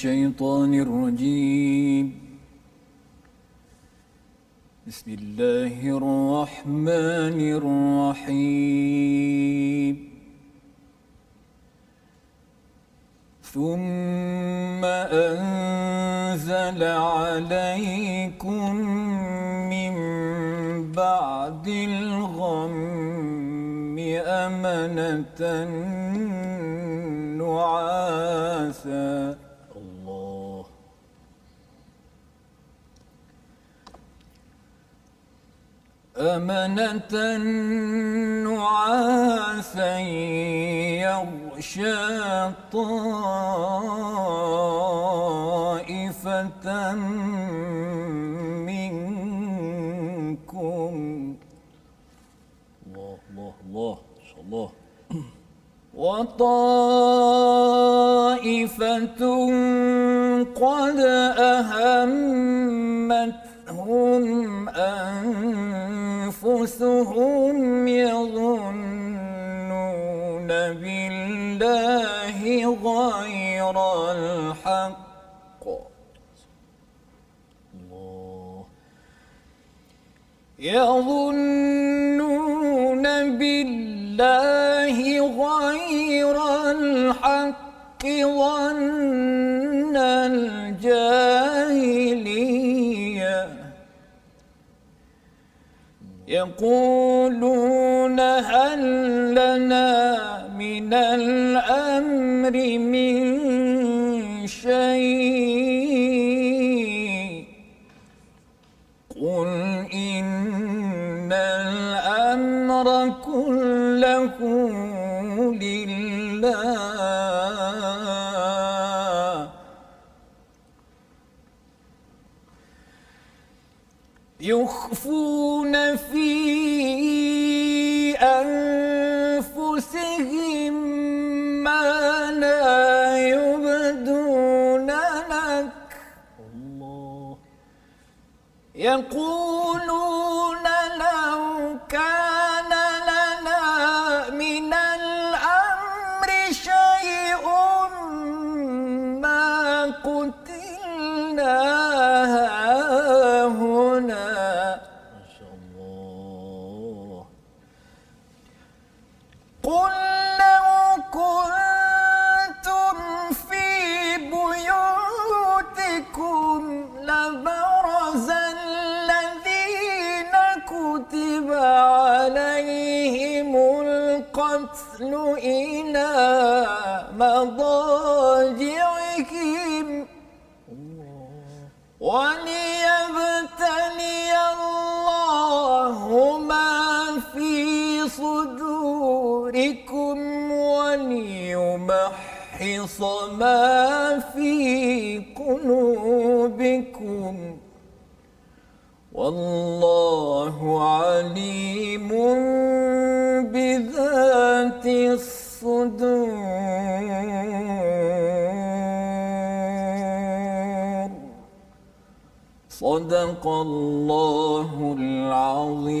الشيطان الرجيم. بسم الله الرحمن الرحيم. ثم أنزل عليكم من بعد الغم أمنة نعاسا الله أمنة نعاسا يغشى طائفة منكم. الله الله الله شاء الله. وطائفة قد أهمتهم أنفسهم يظنون بالله غير الحق. الله. يظنون بالله غير الحق ظن يقولون هل لنا من الأمر من شيء؟ كتب والله عليم بذات الصدور. صدق الله العظيم.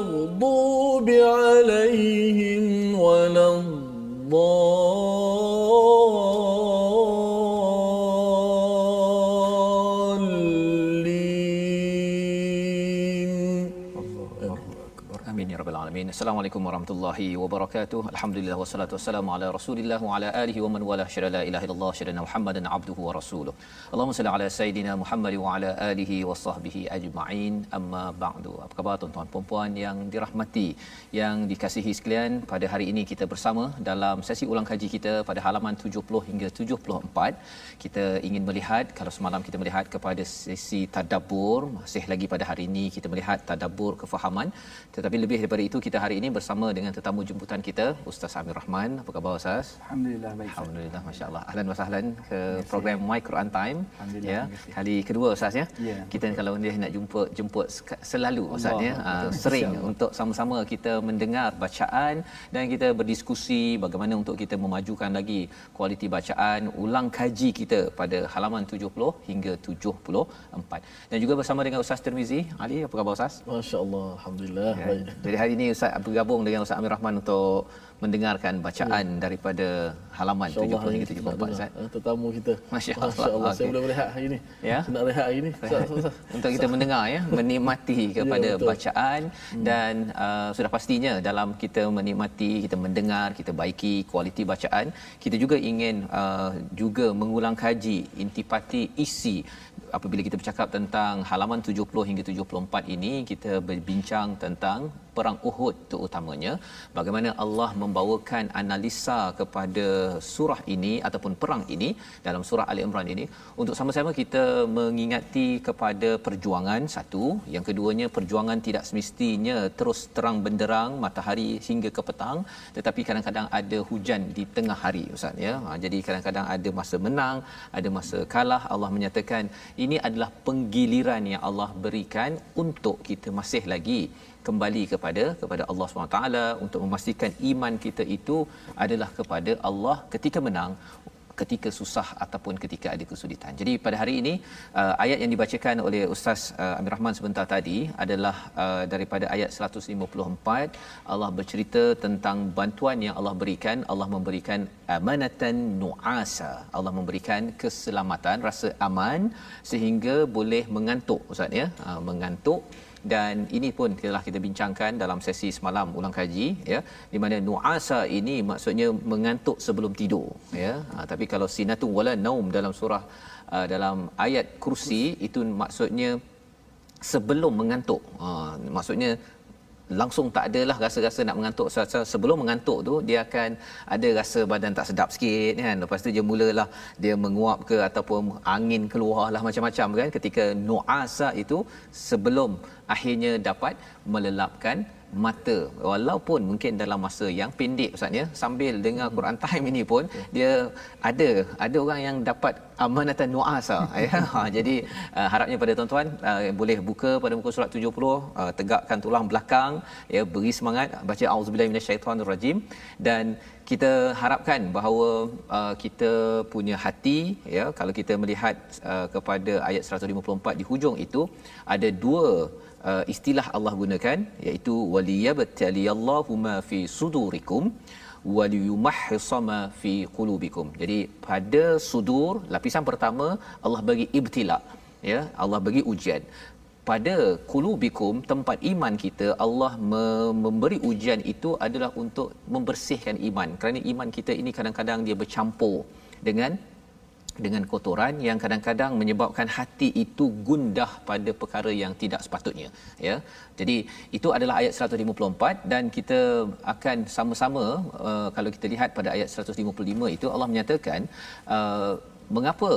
عليهم ولا الضالين Assalamualaikum warahmatullahi wabarakatuh. Alhamdulillah wassalatu wassalamu ala Rasulillah wa ala alihi wa man wala syada la ilaha illallah syada Muhammadan abduhu wa rasuluh. Allahumma salli ala sayidina Muhammad wa ala alihi wa sahbihi ajma'in. Amma ba'du. Apa khabar tuan-tuan puan-puan yang dirahmati, yang dikasihi sekalian? Pada hari ini kita bersama dalam sesi ulang kaji kita pada halaman 70 hingga 74. Kita ingin melihat kalau semalam kita melihat kepada sesi tadabbur, masih lagi pada hari ini kita melihat tadabbur kefahaman tetapi lebih daripada itu kita hari ini bersama dengan tetamu jemputan kita Ustaz Amir Rahman. Apa khabar Ustaz? Alhamdulillah baik. Alhamdulillah masya-Allah. Ahlan wa sahlan ke program My Quran Time. Alhamdulillah, Ya. terima kasih. Kali kedua Ustaz ya. Ya. Kita kalau dia nak jumpa jemput selalu Ustaz Allah. ya. Ah, sering InsyaAllah. untuk sama-sama kita mendengar bacaan dan kita berdiskusi bagaimana untuk kita memajukan lagi kualiti bacaan ulang kaji kita pada halaman 70 hingga 74. Dan juga bersama dengan Ustaz Tirmizi. Ali, apa khabar Ustaz? Masya Allah, Alhamdulillah. Ya. Baik. Jadi hari ini Ustaz bergabung dengan Ustaz Amir Rahman untuk mendengarkan bacaan ya. daripada halaman Insya Allah 70 hari hingga ini kita nak 74 dengar, Ustaz. eh, tetamu kita. Masya Allah. Allah. Saya boleh berehat hari ini. Ya. Saya nak rehat hari ini. Untuk kita mendengar ya, menikmati kepada Ya, betul. bacaan dan uh, sudah pastinya dalam kita menikmati, kita mendengar, kita baiki kualiti bacaan, kita juga ingin uh, juga mengulang kaji intipati isi apabila kita bercakap tentang halaman 70 hingga 74 ini kita berbincang tentang perang Uhud terutamanya bagaimana Allah membawakan analisa kepada surah ini ataupun perang ini dalam surah Ali Imran ini. Untuk sama-sama kita mengingati kepada perjuangan satu. Yang keduanya perjuangan tidak semestinya terus terang benderang matahari hingga ke petang. Tetapi kadang-kadang ada hujan di tengah hari ustaz ya. Ha, jadi kadang-kadang ada masa menang ada masa kalah. Allah menyatakan ini adalah penggiliran yang Allah berikan untuk kita masih lagi kembali kepada kepada Allah SWT untuk memastikan iman kita itu adalah kepada Allah ketika menang ketika susah ataupun ketika ada kesulitan. Jadi pada hari ini uh, ayat yang dibacakan oleh Ustaz uh, Amir Rahman sebentar tadi adalah uh, daripada ayat 154 Allah bercerita tentang bantuan yang Allah berikan. Allah memberikan amanatan nuasa. Allah memberikan keselamatan, rasa aman sehingga boleh mengantuk Ustaz ya. Uh, mengantuk dan ini pun telah kita bincangkan dalam sesi semalam ulang kaji ya di mana nuasa ini maksudnya mengantuk sebelum tidur ya. Ha, tapi kalau sinatu wala naum dalam surah uh, dalam ayat kursi itu maksudnya sebelum mengantuk. Ha, maksudnya langsung tak adalah rasa-rasa nak mengantuk. Sebelum mengantuk tu dia akan ada rasa badan tak sedap sikit kan? Lepas tu dia mulalah dia menguap ke ataupun angin keluar lah macam-macam kan? Ketika nuasa itu sebelum akhirnya dapat melelapkan mata. Walaupun mungkin dalam masa yang pendek ustaz ya sambil dengar Quran time ini pun dia ada ada orang yang dapat amanatan nuasa ya. Ha, jadi uh, harapnya pada tuan-tuan uh, boleh buka pada muka surat 70 uh, tegakkan tulang belakang ya beri semangat baca auzubillahi minasyaitonirrajim dan kita harapkan bahawa uh, kita punya hati ya kalau kita melihat uh, kepada ayat 154 di hujung itu ada dua uh, istilah Allah gunakan iaitu waliyabtaliyallahu ma fi sudurikum waliyumahhisama fi qulubikum. Jadi pada sudur lapisan pertama Allah bagi ibtila ya Allah bagi ujian pada kulubikum tempat iman kita Allah me- memberi ujian itu adalah untuk membersihkan iman kerana iman kita ini kadang-kadang dia bercampur dengan dengan kotoran yang kadang-kadang menyebabkan hati itu gundah pada perkara yang tidak sepatutnya ya. Jadi itu adalah ayat 154 dan kita akan sama-sama uh, kalau kita lihat pada ayat 155 itu Allah menyatakan uh, mengapa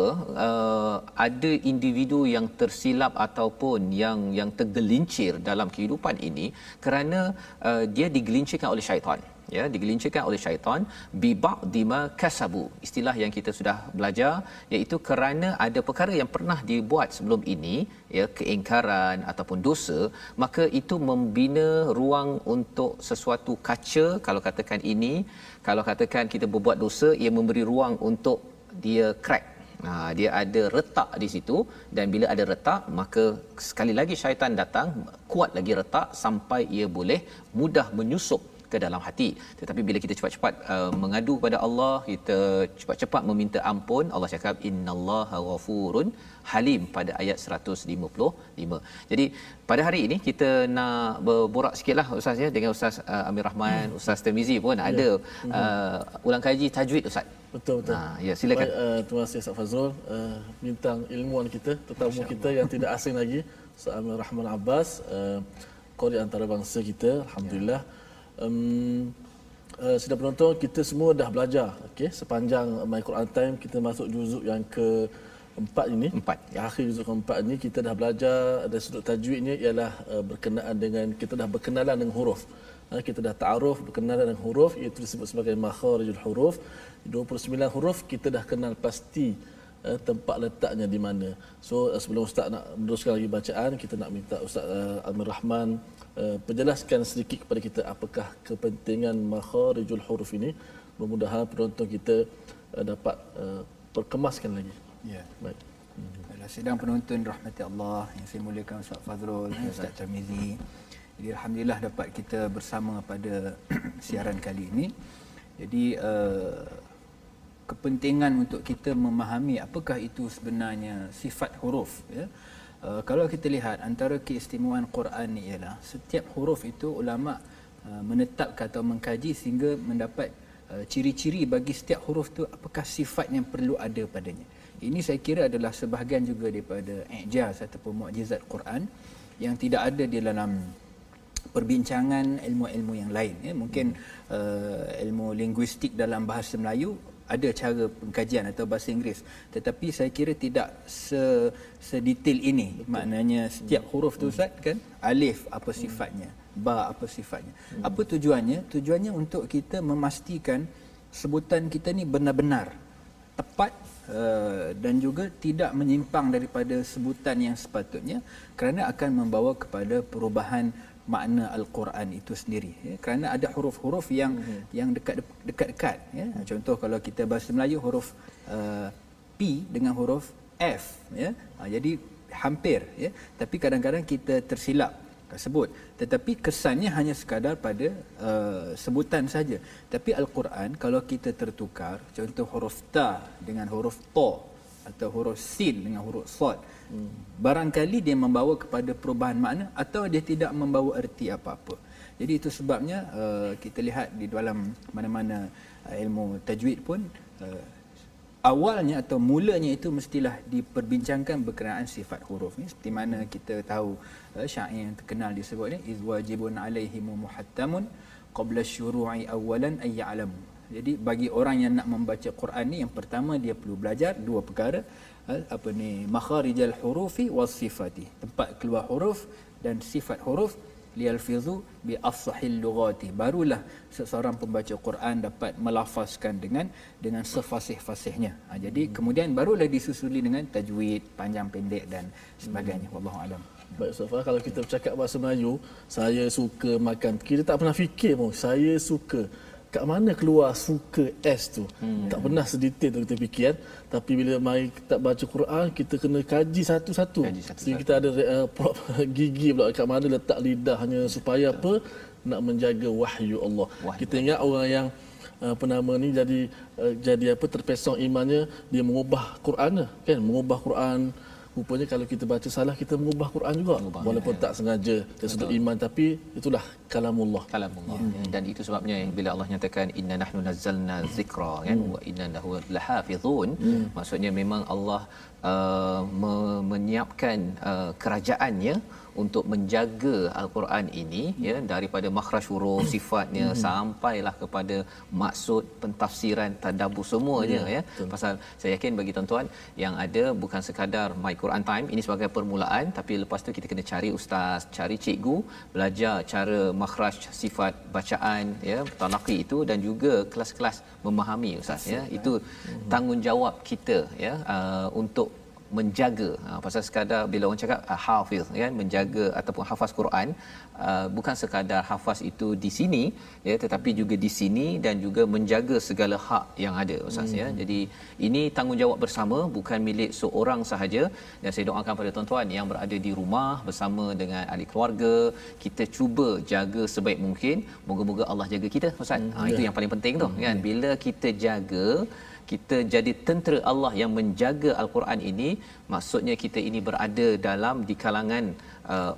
uh, ada individu yang tersilap ataupun yang yang tergelincir dalam kehidupan ini? Kerana uh, dia digelincirkan oleh syaitan ya digelincirkan oleh syaitan bi ba'dima kasabu. Istilah yang kita sudah belajar iaitu kerana ada perkara yang pernah dibuat sebelum ini ya keingkaran ataupun dosa maka itu membina ruang untuk sesuatu kaca. Kalau katakan ini kalau katakan kita berbuat dosa ia memberi ruang untuk dia crack. Ha, dia ada retak di situ dan bila ada retak maka sekali lagi syaitan datang kuat lagi retak sampai ia boleh mudah menyusup ke dalam hati tetapi bila kita cepat-cepat uh, mengadu kepada Allah kita cepat-cepat meminta ampun Allah cakap innallaha ghafurun halim pada ayat 155 jadi pada hari ini kita nak berborak sikitlah ustaz ya dengan ustaz uh, Amir Rahman hmm. ustaz Termizi pun yeah. ada uh, ulang kaji tajwid ustaz Betul betul. Ha, ya silakan. Baik, uh, terima kasih Ustaz Fazrul, uh, bintang ilmuwan kita, tetamu kita yang tidak asing lagi, Ustaz Amir Rahman Abbas, uh, qari antarabangsa kita, alhamdulillah. Ya. Um, uh, sudah penonton kita semua dah belajar okey? Sepanjang My Quran Time kita masuk juzuk yang ke empat ini. Empat. Akhir juzuk keempat ini kita dah belajar ada sudut tajwidnya ialah uh, berkenaan dengan kita dah berkenalan dengan huruf. Ha, kita dah ta'aruf berkenalan dengan huruf iaitu disebut sebagai makharijul huruf. 29 huruf kita dah kenal pasti uh, tempat letaknya di mana. So uh, sebelum ustaz nak meneruskan lagi bacaan kita nak minta ustaz uh, Amir Rahman uh, penjelaskan sedikit kepada kita apakah kepentingan makharijul huruf ini mudah-mudahan penonton kita uh, dapat uh, perkemaskan lagi ya baik hmm. sedang penonton rahmati Allah yang saya muliakan Ustaz Fazrul, ya, Ustaz Tarmizi. Jadi alhamdulillah dapat kita bersama pada siaran kali ini. Jadi uh, kepentingan untuk kita memahami apakah itu sebenarnya sifat huruf ya. Uh, kalau kita lihat antara keistimewaan Quran ni ialah setiap huruf itu ulama uh, menetapkan atau mengkaji sehingga mendapat uh, ciri-ciri bagi setiap huruf tu apakah sifat yang perlu ada padanya. Ini saya kira adalah sebahagian juga daripada ijaz ataupun mukjizat Quran yang tidak ada di dalam perbincangan ilmu-ilmu yang lain ya mungkin uh, ilmu linguistik dalam bahasa Melayu ada cara pengkajian atau bahasa Inggeris. Tetapi saya kira tidak se sedetail ini. Betul. maknanya setiap huruf tu ustaz kan alif apa sifatnya ba apa sifatnya. Apa tujuannya? Tujuannya untuk kita memastikan sebutan kita ni benar-benar tepat uh, dan juga tidak menyimpang daripada sebutan yang sepatutnya kerana akan membawa kepada perubahan makna al-Quran itu sendiri ya. Kerana ada huruf-huruf yang mm-hmm. yang dekat dekat-dekat ya. Contoh kalau kita bahasa Melayu huruf uh, P dengan huruf F ya. Ha, jadi hampir ya. Tapi kadang-kadang kita tersilap sebut tetapi kesannya hanya sekadar pada uh, sebutan saja. Tapi al-Quran kalau kita tertukar contoh huruf ta dengan huruf ta atau huruf sin dengan huruf sad. Barangkali dia membawa kepada perubahan makna atau dia tidak membawa erti apa-apa. Jadi itu sebabnya uh, kita lihat di dalam mana-mana uh, ilmu tajwid pun uh, awalnya atau mulanya itu mestilah diperbincangkan berkenaan sifat huruf ni. Seperti mana kita tahu uh, syair yang terkenal disebut ni iz wajibun alaihim muhattamun qabla syuru'i awalan ay ya'lamu jadi bagi orang yang nak membaca Quran ni yang pertama dia perlu belajar dua perkara apa ni makharijal hurufi was sifati tempat keluar huruf dan sifat huruf lialfizu bi afsahil lughati barulah seseorang pembaca Quran dapat melafazkan dengan dengan sefasih-fasihnya ha, jadi hmm. kemudian barulah disusuli dengan tajwid panjang pendek dan sebagainya hmm. wallahu alam Baik Sofa, kalau kita bercakap bahasa Melayu, saya suka makan. Kita tak pernah fikir pun, saya suka kat mana keluar suka S tu? Hmm. tak pernah sedetail tu kita fikir kan? Tapi bila mari kita baca Quran kita kena kaji satu-satu. Sehingga kita ada uh, prop gigi pula kat mana letak lidahnya supaya Betul. apa nak menjaga wahyu Allah. Wahyu. kita ingat orang yang uh, apa nama ni jadi uh, jadi apa terpesong imannya dia mengubah Quran kan? Mengubah Quran rupanya kalau kita baca salah kita mengubah Quran juga mengubah, walaupun ya, tak sengaja dari sudut iman tapi itulah kalamullah kalamullah hmm. dan itu sebabnya bila Allah nyatakan inna nahnu nazzalna zikra kan hmm. wa inna lahu lahafizun hmm. maksudnya memang Allah uh, menyiapkan uh, kerajaannya untuk menjaga al-Quran ini hmm. ya daripada makhraj huruf sifatnya hmm. sampailah kepada maksud pentafsiran tadabbur semuanya ya, ya. pasal saya yakin bagi tuan-tuan yang ada bukan sekadar my Quran time ini sebagai permulaan tapi lepas tu kita kena cari ustaz cari cikgu belajar cara makhraj sifat bacaan ya talaqi itu dan juga kelas-kelas memahami ustaz ya itu hmm. tanggungjawab kita ya uh, untuk menjaga ha, pasal sekadar bila orang cakap uh, hafiz kan menjaga ataupun hafaz Quran uh, bukan sekadar hafaz itu di sini ya tetapi juga di sini dan juga menjaga segala hak yang ada ustaz ya. hmm. ya jadi ini tanggungjawab bersama bukan milik seorang sahaja dan saya doakan pada tuan-tuan yang berada di rumah bersama dengan ahli keluarga kita cuba jaga sebaik mungkin moga-moga Allah jaga kita ustaz hmm. ha, itu ya. yang paling penting tu hmm. kan bila kita jaga kita jadi tentera Allah yang menjaga al-Quran ini maksudnya kita ini berada dalam di kalangan uh,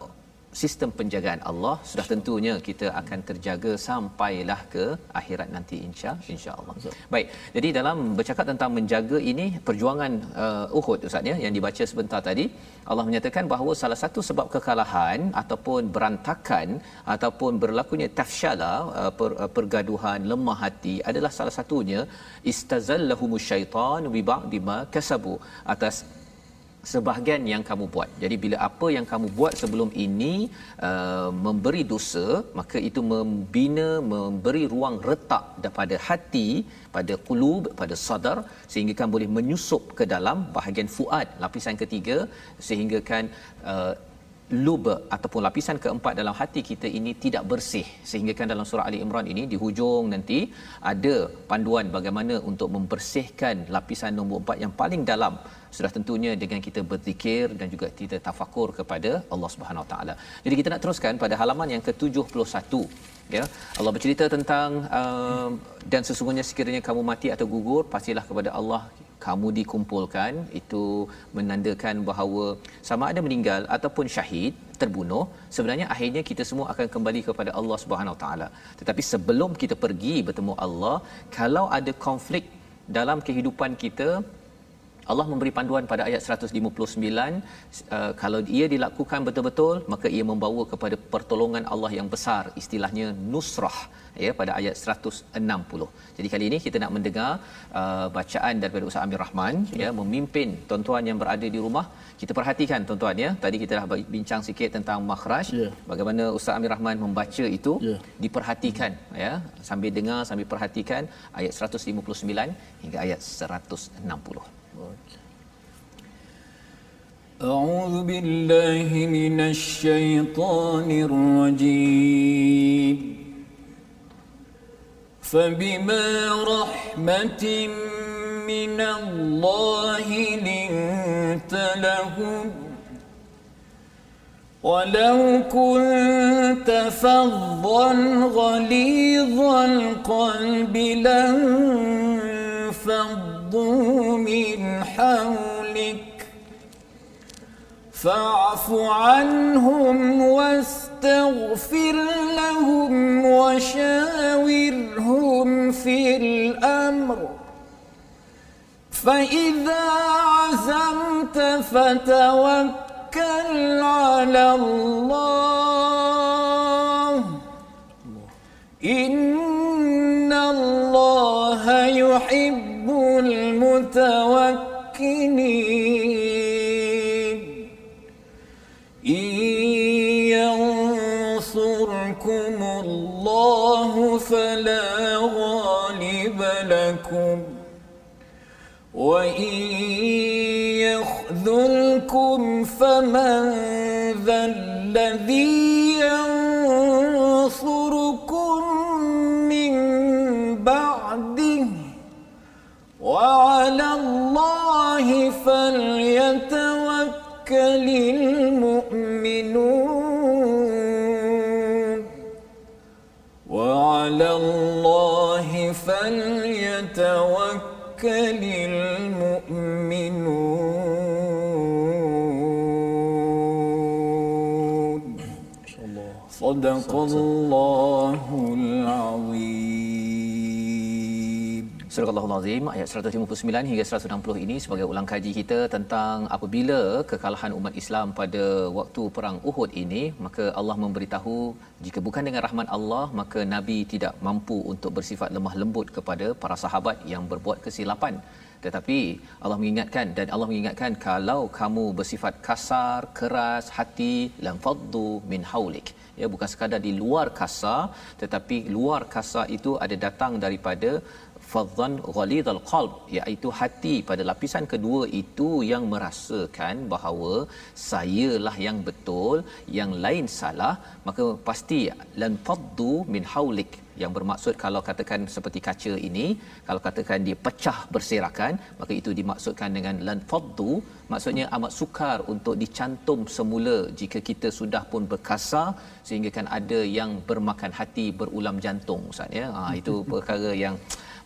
sistem penjagaan Allah sudah tentunya kita akan terjaga sampailah ke akhirat nanti insya insyaallah. Baik. Jadi dalam bercakap tentang menjaga ini perjuangan uh, Uhud Ustaz ya yang dibaca sebentar tadi Allah menyatakan bahawa salah satu sebab kekalahan ataupun berantakan ataupun berlakunya tafshala uh, per, uh, pergaduhan lemah hati adalah salah satunya istazallahumus syaitan bi ba'di ma kasabu atas sebahagian yang kamu buat. Jadi bila apa yang kamu buat sebelum ini uh, memberi dosa, maka itu membina memberi ruang retak daripada hati, pada qulub, pada sadar sehingga kan boleh menyusup ke dalam bahagian fuad, lapisan ketiga sehingga kan uh, luba ataupun lapisan keempat dalam hati kita ini tidak bersih sehingga kan dalam surah Ali Imran ini di hujung nanti ada panduan bagaimana untuk membersihkan lapisan nombor empat yang paling dalam sudah tentunya dengan kita berzikir dan juga kita tafakur kepada Allah Subhanahu Wa Taala. Jadi kita nak teruskan pada halaman yang ke-71 ya. Allah bercerita tentang uh, dan sesungguhnya sekiranya kamu mati atau gugur pastilah kepada Allah kamu dikumpulkan itu menandakan bahawa sama ada meninggal ataupun syahid terbunuh sebenarnya akhirnya kita semua akan kembali kepada Allah Subhanahu Taala tetapi sebelum kita pergi bertemu Allah kalau ada konflik dalam kehidupan kita Allah memberi panduan pada ayat 159 uh, kalau ia dilakukan betul-betul maka ia membawa kepada pertolongan Allah yang besar istilahnya nusrah ya pada ayat 160. Jadi kali ini kita nak mendengar uh, bacaan daripada Ustaz Amir Rahman ya memimpin tuan-tuan yang berada di rumah. Kita perhatikan tuan-tuan ya. Tadi kita dah bincang sikit tentang makhraj. Yeah. Bagaimana Ustaz Amir Rahman membaca itu yeah. diperhatikan ya sambil dengar sambil perhatikan ayat 159 hingga ayat 160. أعوذ بالله من الشيطان الرجيم. فبما رحمة من الله لنت لهم ولو كنت فظا غليظ القلب لانفضوا من حولك. فاعف عنهم واستغفر لهم وشاورهم في الأمر. فإذا عزمت فتوكل على الله. إن الله يحب المتوكلين. الله فلا غالب لكم. وإن يخذلكم فمن ذا الذي الله فليتوكل المؤمنون. وعلى الله فليتوكل المؤمنون. صدق الله. Surah Al-Azim ayat 159 hingga 160 ini sebagai ulang kaji kita tentang apabila kekalahan umat Islam pada waktu perang Uhud ini maka Allah memberitahu jika bukan dengan rahmat Allah maka nabi tidak mampu untuk bersifat lemah lembut kepada para sahabat yang berbuat kesilapan. Tetapi Allah mengingatkan dan Allah mengingatkan kalau kamu bersifat kasar keras hati lam faddu min haulik ya bukan sekadar di luar kasar tetapi luar kasar itu ada datang daripada fadhan ghalidhal qalb iaitu hati. Pada lapisan kedua itu yang merasakan bahawa sayalah yang betul yang lain salah maka pasti lan faddu min haulik yang bermaksud kalau katakan seperti kaca ini kalau katakan dia pecah berserakan maka itu dimaksudkan dengan lan faddu. Maksudnya amat sukar untuk dicantum semula jika kita sudah pun berkasar sehingga kan ada yang bermakan hati berulam jantung ustaz ya. Ha, itu perkara yang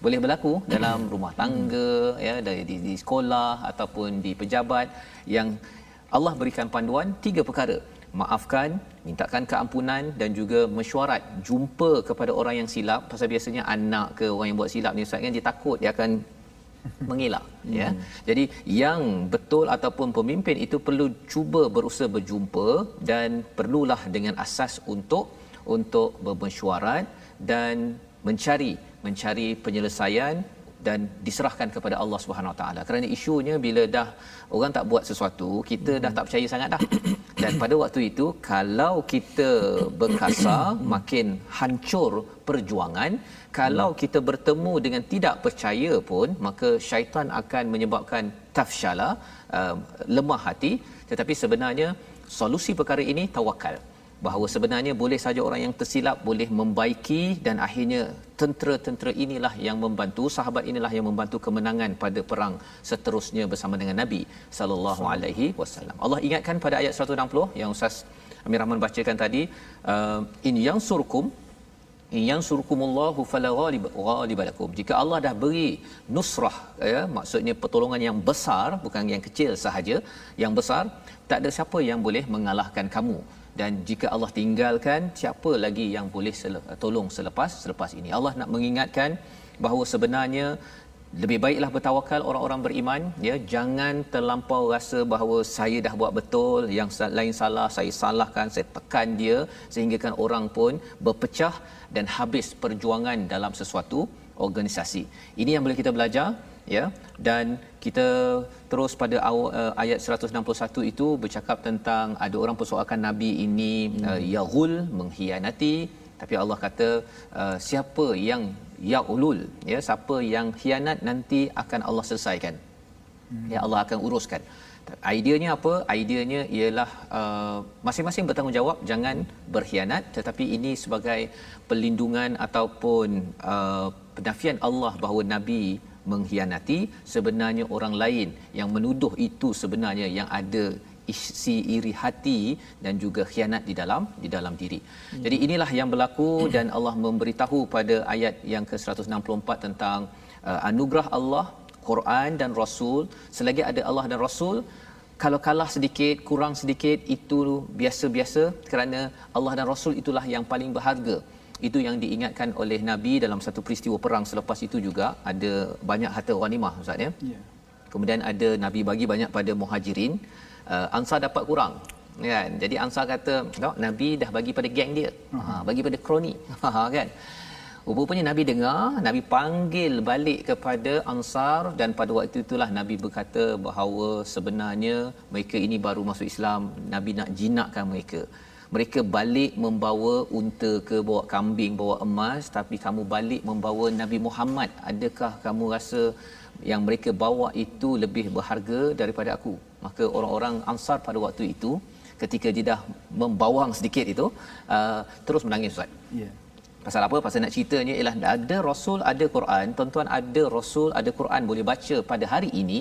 boleh berlaku dalam rumah tangga ya dari di, di sekolah ataupun di pejabat yang Allah berikan panduan tiga perkara. Maafkan mintakan keampunan dan juga mesyuarat jumpa kepada orang yang silap. Pasal biasanya anak ke orang yang buat silap ni ustaz kan dia takut dia akan mengelak ya. Jadi yang betul ataupun pemimpin itu perlu cuba berusaha berjumpa dan perlulah dengan asas untuk untuk bermesyuarat dan mencari mencari penyelesaian dan diserahkan kepada Allah Subhanahu Wa Taala. Kerana isunya bila dah orang tak buat sesuatu, kita dah tak percaya sangat dah. Dan pada waktu itu kalau kita berkasar makin hancur perjuangan, kalau kita bertemu dengan tidak percaya pun maka syaitan akan menyebabkan tafshala, uh, lemah hati, tetapi sebenarnya solusi perkara ini tawakal bahawa sebenarnya boleh saja orang yang tersilap boleh membaiki dan akhirnya tentera-tentera inilah yang membantu sahabat inilah yang membantu kemenangan pada perang seterusnya bersama dengan Nabi sallallahu alaihi wasallam. Allah ingatkan pada ayat 160 yang Ustaz Amir Rahman bacakan tadi uh, in yansurkum in yansurkumullahu fala ghalib ghalibalakum jika Allah dah beri nusrah ya maksudnya pertolongan yang besar bukan yang kecil sahaja yang besar tak ada siapa yang boleh mengalahkan kamu dan jika Allah tinggalkan siapa lagi yang boleh tolong selepas selepas ini? Allah nak mengingatkan bahawa sebenarnya lebih baiklah bertawakal orang-orang beriman ya. Jangan terlampau rasa bahawa saya dah buat betul yang lain salah saya salahkan saya tekan dia sehingga kan orang pun berpecah dan habis perjuangan dalam sesuatu organisasi. Ini yang boleh kita belajar ya. Dan kita terus pada awal, uh, ayat 161 itu bercakap tentang ada orang persoalkan nabi ini hmm. uh, yaghul mengkhianati. Tapi Allah kata uh, siapa yang yaulul ya siapa yang khianat nanti akan Allah selesaikan. Hmm. ya Allah akan uruskan. Ideanya apa? Ideanya ialah uh, masing-masing bertanggungjawab jangan berkhianat. Tetapi ini sebagai pelindungan ataupun uh, penafian Allah bahawa nabi mengkhianati sebenarnya orang lain yang menuduh itu sebenarnya yang ada isi iri hati dan juga khianat di dalam di dalam diri. Hmm. Jadi inilah yang berlaku dan Allah memberitahu pada ayat yang ke-164 tentang uh, anugerah Allah, Quran dan Rasul. Selagi ada Allah dan Rasul, kalau kalah sedikit, kurang sedikit itu biasa-biasa kerana Allah dan Rasul itulah yang paling berharga itu yang diingatkan oleh Nabi dalam satu peristiwa perang selepas itu juga ada banyak harta ghanimah ustaz ya. Yeah. Kemudian ada Nabi bagi banyak pada Muhajirin, uh, Ansar dapat kurang. Kan? Jadi Ansar kata, "Tengok Nabi dah bagi pada geng dia. Uh-huh. Ha bagi pada kroni." Ha kan. Rupanya Nabi dengar, Nabi panggil balik kepada Ansar dan pada waktu itulah Nabi berkata bahawa sebenarnya mereka ini baru masuk Islam, Nabi nak jinakkan mereka mereka balik membawa unta ke bawa kambing bawa emas tapi kamu balik membawa Nabi Muhammad adakah kamu rasa yang mereka bawa itu lebih berharga daripada aku maka orang-orang ansar pada waktu itu ketika dia dah membawang sedikit itu uh, terus menangis ustaz ya yeah. Pasal apa? Pasal nak ceritanya ialah ada Rasul, ada Quran. Tuan-tuan ada Rasul, ada Quran boleh baca pada hari ini.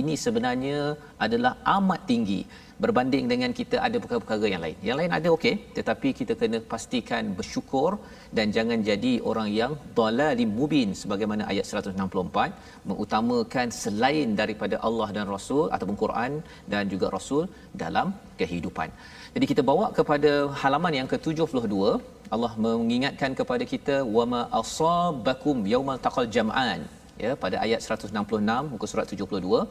Ini sebenarnya adalah amat tinggi berbanding dengan kita ada perkara-perkara yang lain. Yang lain ada okey, tetapi kita kena pastikan bersyukur dan jangan jadi orang yang dalalim mubin sebagaimana ayat 164 mengutamakan selain daripada Allah dan Rasul ataupun Quran dan juga Rasul dalam kehidupan. Jadi kita bawa kepada halaman yang ke-72 Allah mengingatkan kepada kita wama asabakum yaumal taqal jam'an ya pada ayat 166 muka surat 72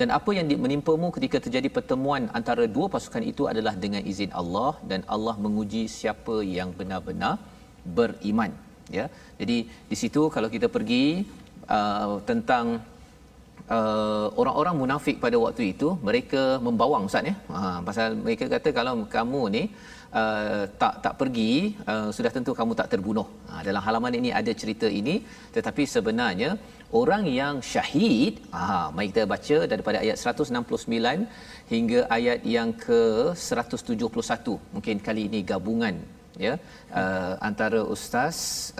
dan apa yang menimpamu ketika terjadi pertemuan antara dua pasukan itu adalah dengan izin Allah dan Allah menguji siapa yang benar-benar beriman ya. Jadi di situ kalau kita pergi uh, tentang uh, orang-orang munafik pada waktu itu mereka membawang ustaz ya. Ha, pasal mereka kata kalau kamu ni uh, tak tak pergi uh, sudah tentu kamu tak terbunuh. Ha, dalam halaman ini ada cerita ini tetapi sebenarnya orang yang syahid ha, mari kita baca daripada ayat 169 hingga ayat yang ke 171 mungkin kali ini gabungan ya. Uh, antara ustaz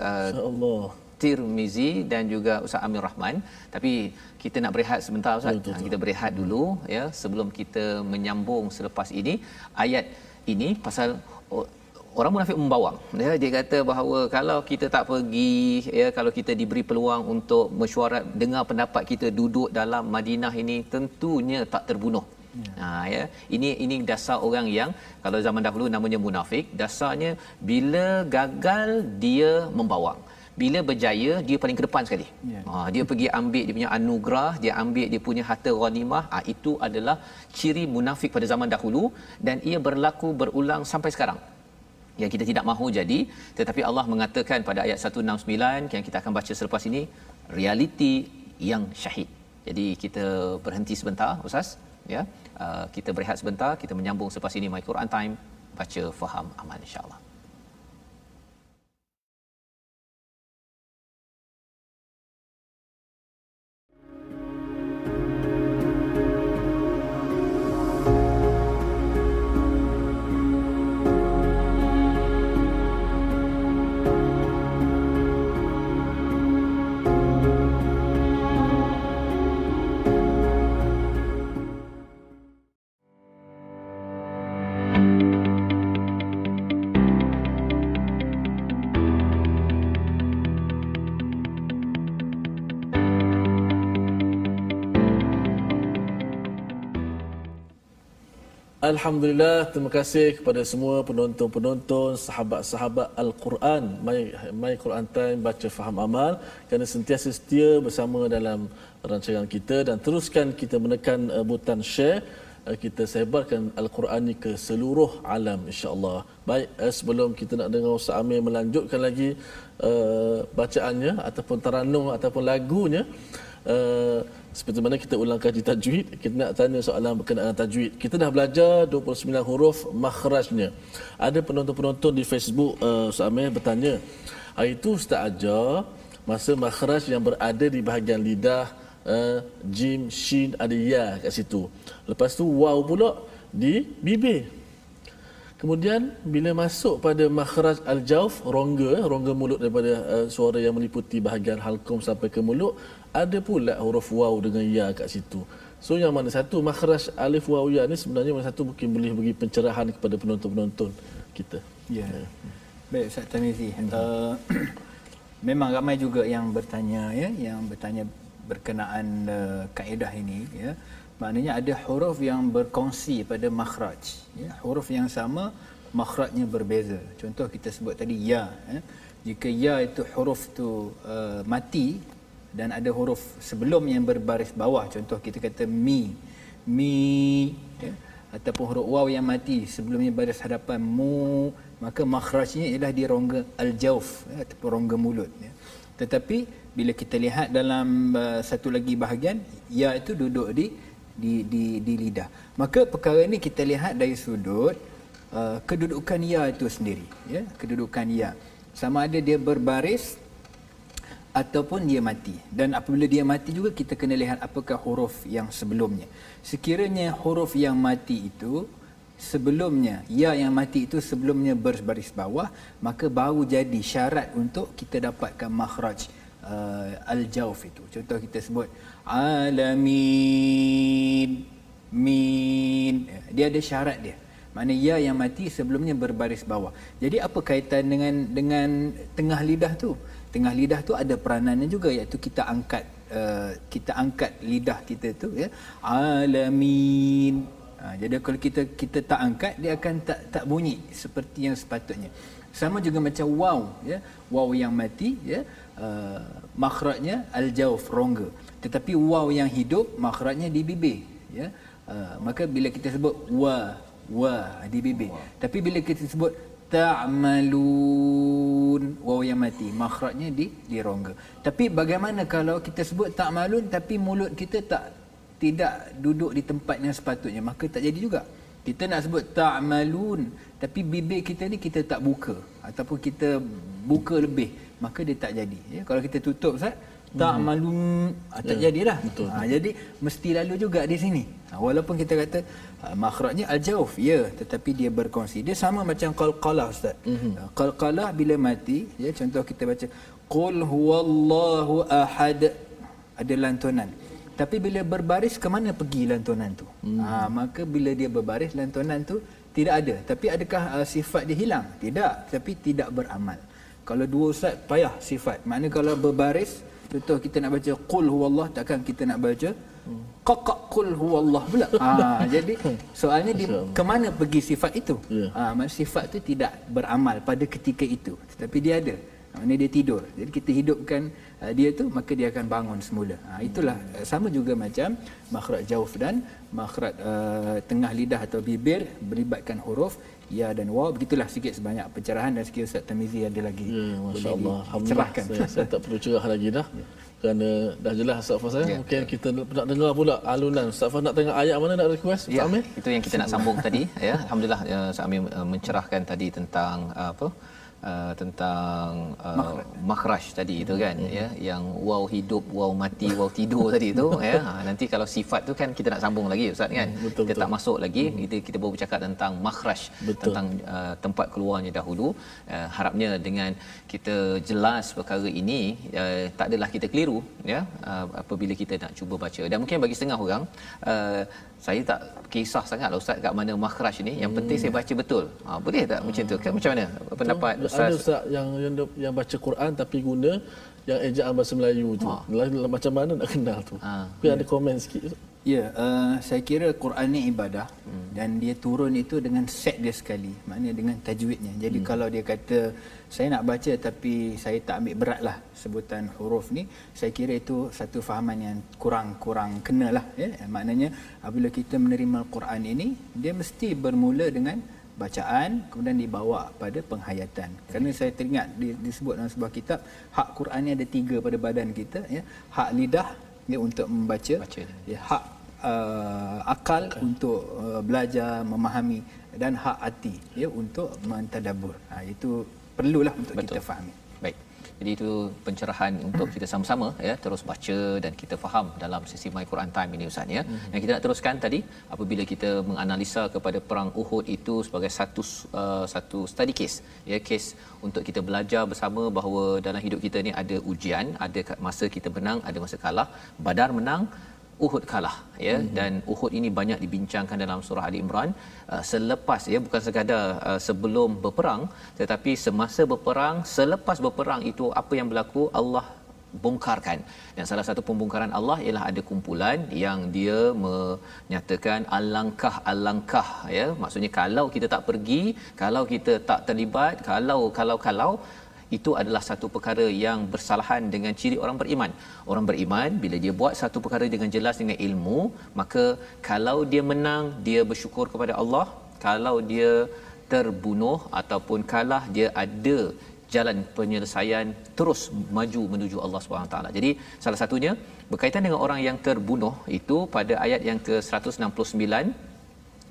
uh, InsyaAllah. Tirmizi dan juga Ustaz Amir Rahman. Tapi kita nak berehat sebentar Ustaz. Betul, betul. kita berehat dulu ya sebelum kita menyambung selepas ini. Ayat ini pasal o- orang munafik membawang ya dia kata bahawa kalau kita tak pergi ya kalau kita diberi peluang untuk mesyuarat dengar pendapat kita duduk dalam Madinah ini tentunya tak terbunuh Ya. Ha ya ini ini dasar orang yang kalau zaman dahulu namanya munafik dasarnya bila gagal dia membawang bila berjaya dia paling ke depan sekali. Ya. Ha dia pergi ambil dia punya anugerah, dia ambil dia punya harta ghanimah. Ha itu adalah ciri munafik pada zaman dahulu dan ia berlaku berulang sampai sekarang. Yang kita tidak mahu jadi tetapi Allah mengatakan pada ayat 169 yang kita akan baca selepas ini realiti yang syahid. Jadi kita berhenti sebentar ustaz ya. Uh, kita berehat sebentar, kita menyambung selepas ini My Quran Time baca faham amal insya-Allah. Alhamdulillah, terima kasih kepada semua penonton-penonton, sahabat-sahabat Al-Quran. My, My Quran Time, baca faham amal. Kerana sentiasa setia bersama dalam rancangan kita dan teruskan kita menekan uh, butang share. Uh, kita sebarkan Al-Quran ini ke seluruh alam insya-Allah. Baik, uh, sebelum kita nak dengar Ustaz Amir melanjutkan lagi uh, bacaannya ataupun taranum ataupun lagunya, uh, seperti mana kita ulang kaji tajwid kita nak tanya soalan berkenaan tajwid. Kita dah belajar 29 huruf makhrajnya. Ada penonton-penonton di Facebook uh, Ustaz Amir bertanya hari itu Ustaz ajar masa makhraj yang berada di bahagian lidah uh, jim shin ada ya kat situ. Lepas tu waw pula di bibir Kemudian bila masuk pada makhraj al-jauf, rongga, rongga mulut daripada uh, suara yang meliputi bahagian halkum sampai ke mulut, ada pula huruf waw dengan ya kat situ. So yang mana satu makhraj alif waw ya ni sebenarnya mana satu mungkin boleh bagi pencerahan kepada penonton-penonton kita. Ya. Baik Ustaz Tamizi. Uh, memang ramai juga yang bertanya ya, yang bertanya berkenaan uh, kaedah ini ya. Maknanya ada huruf yang berkongsi pada makhraj ya. Huruf yang sama makhrajnya berbeza. Contoh kita sebut tadi ya ya. Jika ya itu huruf tu uh, mati dan ada huruf sebelum yang berbaris bawah contoh kita kata mi mi ya ataupun huruf waw yang mati sebelumnya baris hadapan mu maka makhrajnya ialah di rongga al-jauf ya, ataupun rongga mulut ya. tetapi bila kita lihat dalam uh, satu lagi bahagian ya itu duduk di di di di lidah. Maka perkara ini kita lihat dari sudut uh, kedudukan ya itu sendiri ya. Kedudukan ya sama ada dia berbaris ataupun dia mati. Dan apabila dia mati juga kita kena lihat apakah huruf yang sebelumnya. Sekiranya huruf yang mati itu sebelumnya ya yang mati itu sebelumnya berbaris bawah maka baru jadi syarat untuk kita dapatkan makhraj uh, al-jauf itu. Contoh kita sebut alamin min dia ada syarat dia Maknanya ya yang mati sebelumnya berbaris bawah. Jadi apa kaitan dengan dengan tengah lidah tu? Tengah lidah tu ada peranannya juga iaitu kita angkat uh, kita angkat lidah kita tu ya. Alamin. Ha, jadi kalau kita kita tak angkat dia akan tak tak bunyi seperti yang sepatutnya. Sama juga macam waw ya. Waw yang mati ya. Uh, makhrajnya al-jauf rongga. Tetapi waw yang hidup makhrajnya di bibir ya. Uh, maka bila kita sebut wa wa di bibir. Tapi bila kita sebut ta'malun waw yang mati makhrajnya di di rongga tapi bagaimana kalau kita sebut ta'malun tapi mulut kita tak tidak duduk di tempat yang sepatutnya maka tak jadi juga kita nak sebut ta'malun tapi bibir kita ni kita tak buka ataupun kita buka lebih maka dia tak jadi. Ya kalau kita tutup Ustaz tak hmm. malum ah, tak ya, jadilah. betul, ha, jadi mesti lalu juga di sini. Ha, walaupun kita kata ha, makhrajnya al-jauf ya tetapi dia berkongsi. Dia sama macam qalqalah ustaz. Mm-hmm. qalqalah bila mati ya contoh kita baca qul huwallahu ahad. Ada lantunan. Tapi bila berbaris ke mana pergi lantunan tu? Mm. ha, maka bila dia berbaris lantunan tu tidak ada. Tapi adakah uh, sifat dia hilang? Tidak. Tapi tidak beramal. Kalau dua ustaz payah sifat. Makna kalau berbaris Contoh kita nak baca qul huwallah takkan kita nak baca qaq qul huwallah pula. Ha jadi soalnya di ke mana pergi sifat itu? Ha sifat itu tidak beramal pada ketika itu. Tetapi dia ada. Maknanya dia tidur. Jadi kita hidupkan uh, dia tu maka dia akan bangun semula. Ha itulah sama juga macam makhraj jauf dan makhraj uh, tengah lidah atau bibir melibatkan huruf ya dan waw. Begitulah sikit sebanyak pencerahan dan sikit Ustaz Tamizi ada lagi. Ya masya-Allah. Alhamdulillah. saya, saya tak perlu cerah lagi dah. Kerana dah jelas Ustaz Fah saya ya, mungkin ya. kita nak dengar pula alunan. Ustaz Fah nak tengok ayat mana nak request ya, Amir? itu yang kita nak sambung tadi ya. Alhamdulillah ya, Ustaz Amir uh, mencerahkan tadi tentang apa uh, tentang uh, makhraj tadi itu kan hmm. ya yang wow hidup wow mati wow tidur tadi itu ya ha, nanti kalau sifat tu kan kita nak sambung lagi ustaz kan hmm, betul, kita betul. tak masuk lagi hmm. kita kita baru bercakap tentang makhraj tentang uh, tempat keluarnya dahulu uh, harapnya dengan kita jelas perkara ini uh, tak adalah kita keliru ya uh, apabila kita nak cuba baca dan mungkin bagi setengah orang uh, saya tak kisah sangat lah ustaz kat mana makhraj ni. Yang penting saya baca betul. Ha, boleh tak macam tu? Kan macam mana pendapat ustaz ada ustaz? Yang, yang yang baca Quran tapi guna yang ejaan bahasa Melayu tu. Ha. macam mana nak kenal tu? Ha. tapi ya. ada komen sikit Ya, uh, saya kira Quran ni ibadah hmm. dan dia turun itu dengan set dia sekali. Maknanya dengan tajwidnya. Jadi hmm. kalau dia kata saya nak baca tapi saya tak ambil berat lah sebutan huruf ni, saya kira itu satu fahaman yang kurang-kurang kena lah. Ya? Maknanya apabila kita menerima Quran ini, dia mesti bermula dengan bacaan kemudian dibawa pada penghayatan. Kerana saya teringat disebut dalam sebuah kitab, hak Quran ni ada tiga pada badan kita. Ya? Hak lidah ya, untuk membaca, Baca. ya, hak uh, akal okay. untuk uh, belajar memahami dan hak hati ya untuk mentadabbur. Ha itu perlulah untuk Betul. kita fahami. Baik. Jadi itu pencerahan untuk kita sama-sama ya terus baca dan kita faham dalam sesi My Quran Time ini Ustaz ya. Mm-hmm. Dan kita nak teruskan tadi apabila kita menganalisa kepada perang Uhud itu sebagai satu uh, satu study case ya case untuk kita belajar bersama bahawa dalam hidup kita ni ada ujian, ada masa kita menang, ada masa kalah. Badar menang, Uhud kalah ya. Mm-hmm. dan Uhud ini banyak dibincangkan dalam surah Ali Imran. Uh, selepas ya bukan sekadar uh, sebelum berperang tetapi semasa berperang selepas berperang itu apa yang berlaku? Allah bongkarkan. Dan salah satu pembongkaran Allah ialah ada kumpulan yang dia menyatakan alangkah alangkah ya. Maksudnya kalau kita tak pergi kalau kita tak terlibat kalau kalau kalau itu adalah satu perkara yang bersalahan dengan ciri orang beriman. Orang beriman bila dia buat satu perkara dengan jelas dengan ilmu, maka kalau dia menang, dia bersyukur kepada Allah. Kalau dia terbunuh ataupun kalah, dia ada jalan penyelesaian terus maju menuju Allah taala. Jadi salah satunya berkaitan dengan orang yang terbunuh itu pada ayat yang ke-169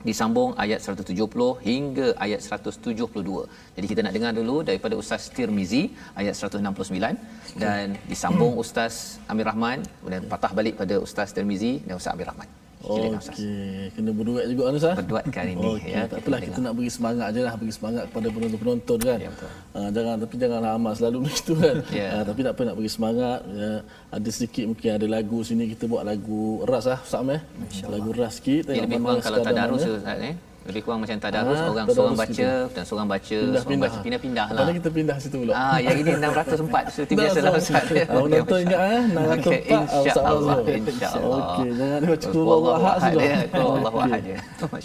disambung ayat 170 hingga ayat 172. Jadi kita nak dengar dulu daripada Ustaz Tirmizi ayat 169 dan disambung Ustaz Amir Rahman kemudian patah balik pada Ustaz Tirmizi dan Ustaz Amir Rahman. Okey, kena berduet juga Ustaz? Berduet kali ini okay, ya. Tak apalah kita, kita nak beri semangat aje lah, beri semangat kepada penonton-penonton kan. Ya, betul. Uh, jangan tapi janganlah amas selalu begitu kan. ya. uh, tapi tak apa nak beri semangat ya. Ada sedikit mungkin ada lagu sini kita buat lagu ras lah Ustaz eh. Lagu ras sikit tengok ya, kurang kalau tak ada arus Ustaz eh lebih kurang macam tadarus ha, orang seorang baca kita. dan seorang baca pindah, seorang pindah. baca pindah-pindah lah. Padahal kita pindah situ pula. Ah yang ini 604 seperti biasa lah Ustaz. Awak nonton ingat ah 604 okay, insya-Allah insya-Allah. Okey jangan baca Allah ahad sudah. Allah ahad je.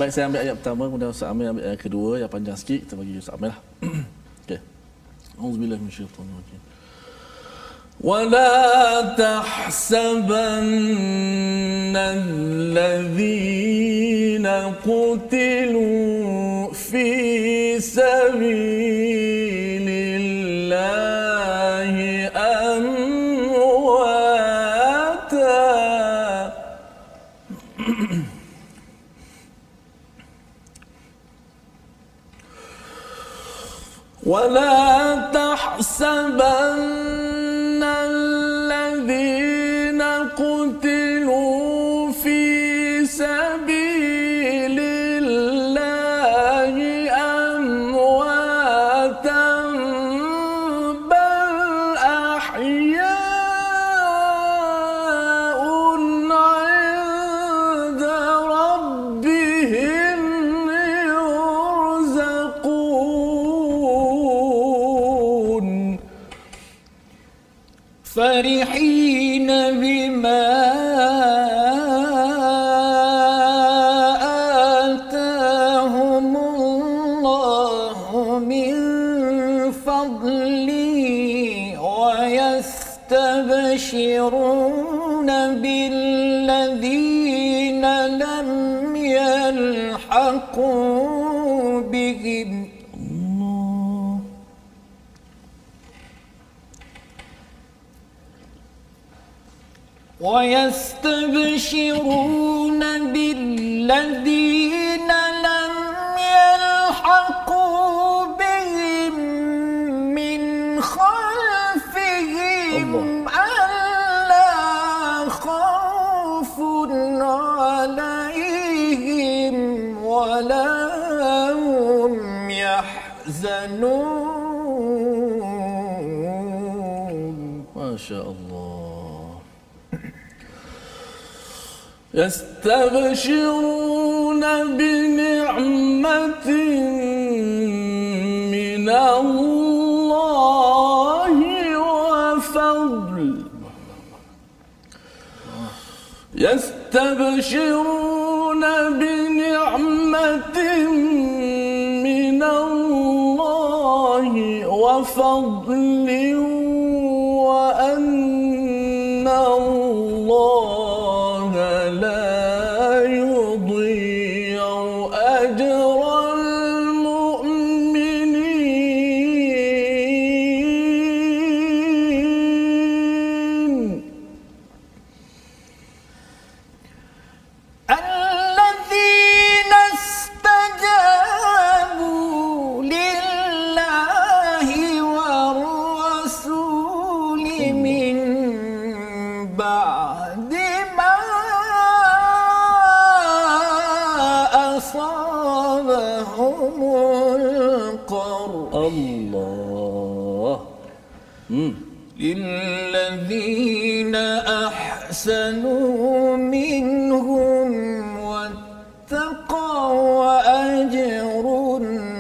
Baik saya ambil ayat pertama kemudian Ustaz Amir ambil ayat kedua yang panjang sikit kita bagi Ustaz Amir lah. Okey. Auzubillahi minasyaitanir rajim. ولا تحسبن الذين قتلوا في سبيل الله أمواتا. ولا تحسبن ويستبشرون بالذين لم يلحقوا بهم. ويستبشرون بالذين يستبشرون بنعمة من الله وفضل. يستبشرون بنعمة من الله وفضل وأن للذين أحسنوا منهم واتقوا أجر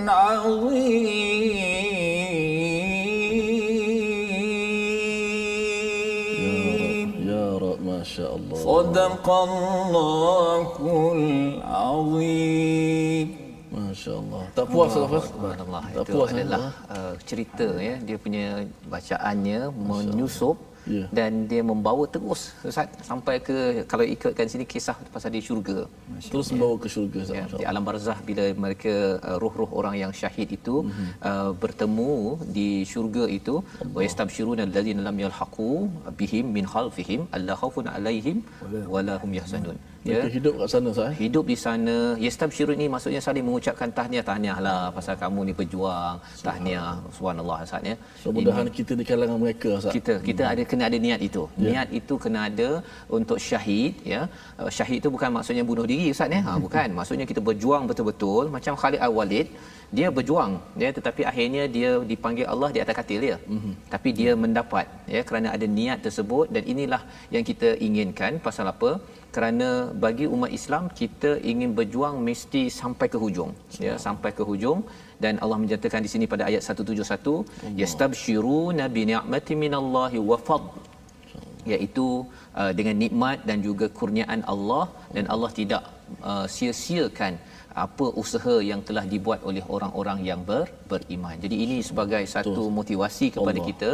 عظيم. يا رب ما شاء الله. صدق الله العظيم. ما شاء الله. tak puas Ustaz Subhanallah tak itu puas adalah cerita ya dia punya bacaannya menyusup Ya. dan dia membawa terus. Ustaz sampai ke kalau ikutkan sini kisah pasal di syurga. Terus membawa ke syurga ya, Masya di alam barzah bila mereka uh, roh-roh orang yang syahid itu mm-hmm. uh, bertemu di syurga itu wa yastabshiruna allazina lam yalhaqu bihim min khalfihim alla khaufun alaihim wala hum yahzanun. ya mereka hidup kat sana Ustaz eh? hidup di sana. Yastabshiru ni maksudnya saling mengucapkan tahniah. Tahniah lah pasal kamu ni berjuang tahniah subhanallah Ustaz ya. Mudah-mudahan kita di kalangan mereka Ustaz kita kita ada kena ada niat itu. Ya. niat itu kena ada untuk syahid ya. Uh, syahid itu bukan maksudnya bunuh diri ustaz ya. Ha bukan. Maksudnya kita berjuang betul-betul macam Khalid Al-Walid dia berjuang ya tetapi akhirnya dia dipanggil Allah di atas katil dia. Mm-hmm. tapi dia mendapat ya kerana ada niat tersebut. Dan inilah yang kita inginkan pasal apa? Kerana bagi umat Islam kita ingin berjuang mesti sampai ke hujung ya sampai ke hujung. Dan Allah menyatakan di sini pada ayat 171 yastabshiruna bi ni'mati minallahi wa fadl. Iaitu uh, dengan nikmat dan juga kurniaan Allah. Dan Allah tidak uh, sia-siakan apa usaha yang telah dibuat oleh orang-orang yang ber, beriman. Jadi ini sebagai satu Betul. motivasi kepada Allah. kita